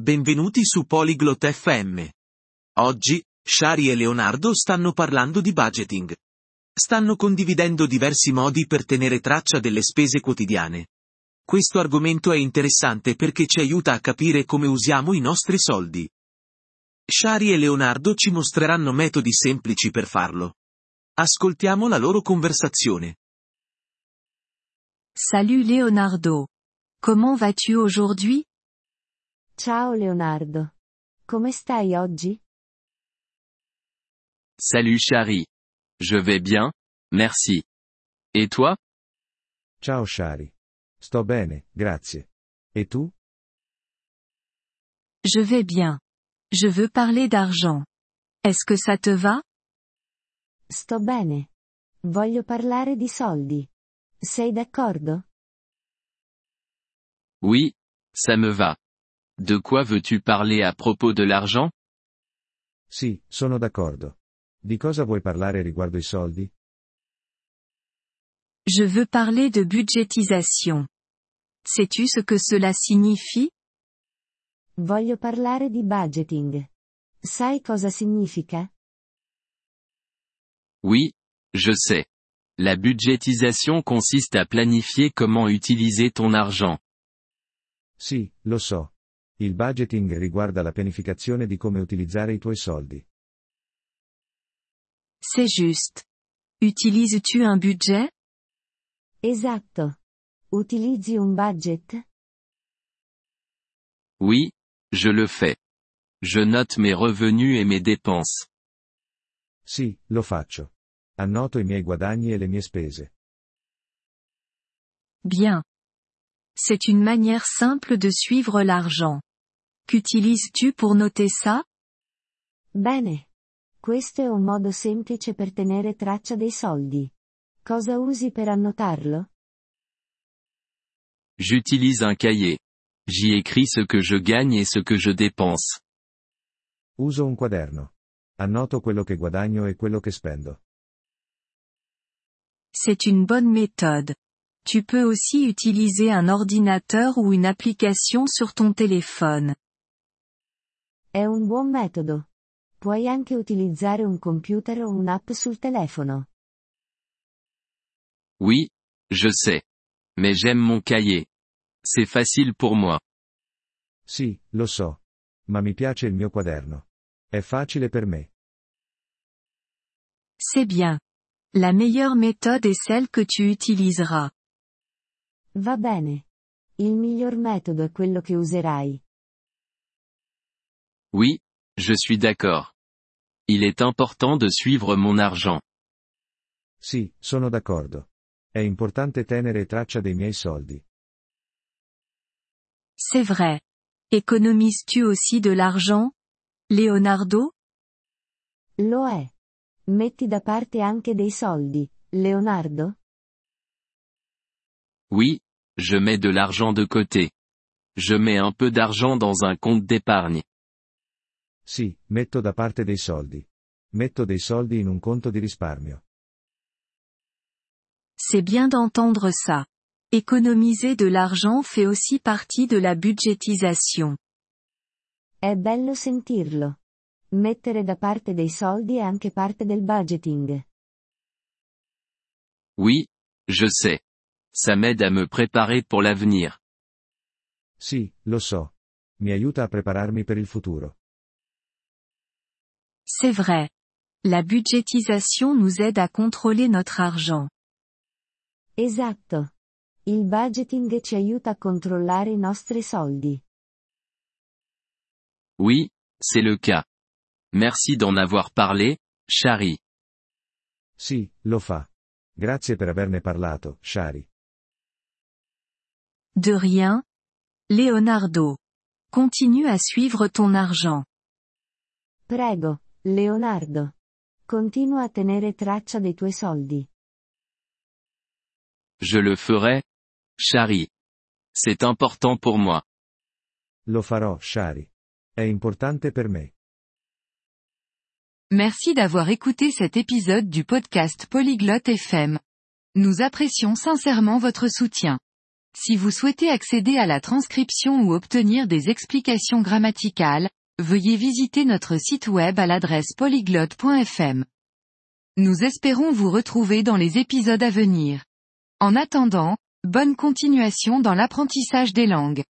benvenuti su Polyglot FM. Oggi, Shari e Leonardo stanno parlando di budgeting. Stanno condividendo diversi modi per tenere traccia delle spese quotidiane. Questo argomento è interessante perché ci aiuta a capire come usiamo i nostri soldi. Shari e Leonardo ci mostreranno metodi semplici per farlo. Ascoltiamo la loro conversazione. Salut Leonardo. Comment vas-tu aujourd'hui? Ciao Leonardo. Come stai oggi? Salut Shari. Je vais bien, merci. Et toi? Ciao Shari. Sto bene, grazie. E tu? Je vais bien. Je veux parler d'argent. Est-ce que ça te va? Sto bene. Voglio parlare di soldi. Sei d'accordo? Oui, ça me va. De quoi veux-tu parler à propos de l'argent? Sì, sono d'accordo. Di cosa vuoi parlare riguardo i soldi? Je veux parler de budgétisation. Sais-tu ce que cela signifie? Voglio parlare di budgeting. Sai cosa significa? Oui, je sais. La budgétisation consiste à planifier comment utiliser ton argent. Sì, lo so. Il budgeting riguarda la pianificazione di come utilizzare i tuoi soldi. C'est juste. Utilises-tu un budget? Esatto. Utilizzi un budget? Oui, je le fais. Je note mes revenus et mes dépenses. Sì, lo faccio. Annoto i miei guadagni e le mie spese. Bien. C'est une manière simple de suivre l'argent. Qu'utilises-tu pour noter ça? Bene. Questo è un modo semplice per tenere traccia dei soldi. Cosa usi per annotarlo? J'utilise un cahier. J'y écris ce que je gagne et ce que je dépense. Uso un quaderno. Annoto quello che guadagno e quello che spendo. C'est une bonne méthode. Tu peux aussi utiliser un ordinateur ou une application sur ton téléphone. È un buon metodo. Puoi anche utilizzare un computer o un'app sul telefono. Oui, je sais. Mais j'aime mon cahier. C'est facile pour moi. Sì, lo so. Ma mi piace il mio quaderno. È facile per me. C'est bien. La meilleure méthode est celle que tu utiliseras. Va bene. Il miglior metodo è quello che userai. Oui, je suis d'accord. Il est important de suivre mon argent. Sì, sono d'accordo. È importante tenere traccia dei miei soldi. C'est vrai. Économises-tu aussi de l'argent? Leonardo? Lo è. Metti da parte anche dei soldi, Leonardo? Oui, je mets de l'argent de côté. Je mets un peu d'argent dans un compte d'épargne. Sì, metto da parte dei soldi. Metto dei soldi in un conto di risparmio. C'est bien d'entendre ça. Économiser de l'argent fait aussi partie de la budgétisation. È bello sentirlo. Mettere da parte dei soldi è anche parte del budgeting. Oui, je sais. Ça m'aide à me préparer pour l'avenir. Sì, lo so. Mi aiuta a prepararmi per il futuro. C'est vrai. La budgétisation nous aide à contrôler notre argent. Esatto. Il budgeting ci aiuta a controllare i nostri soldi. Oui, c'est le cas. Merci d'en avoir parlé, Shari. Sì, lo fa. Grazie per averne parlato, Shari. De rien. Leonardo. Continue à suivre ton argent. Prego, Leonardo. Continua a tenere traccia dei tuoi soldi. Je le ferai, Shari. C'est important pour moi. Lo farò, Shari. È importante per me. Merci d'avoir écouté cet épisode du podcast Polyglotte FM. Nous apprécions sincèrement votre soutien. Si vous souhaitez accéder à la transcription ou obtenir des explications grammaticales, veuillez visiter notre site web à l'adresse polyglotte.fm. Nous espérons vous retrouver dans les épisodes à venir. En attendant, bonne continuation dans l'apprentissage des langues.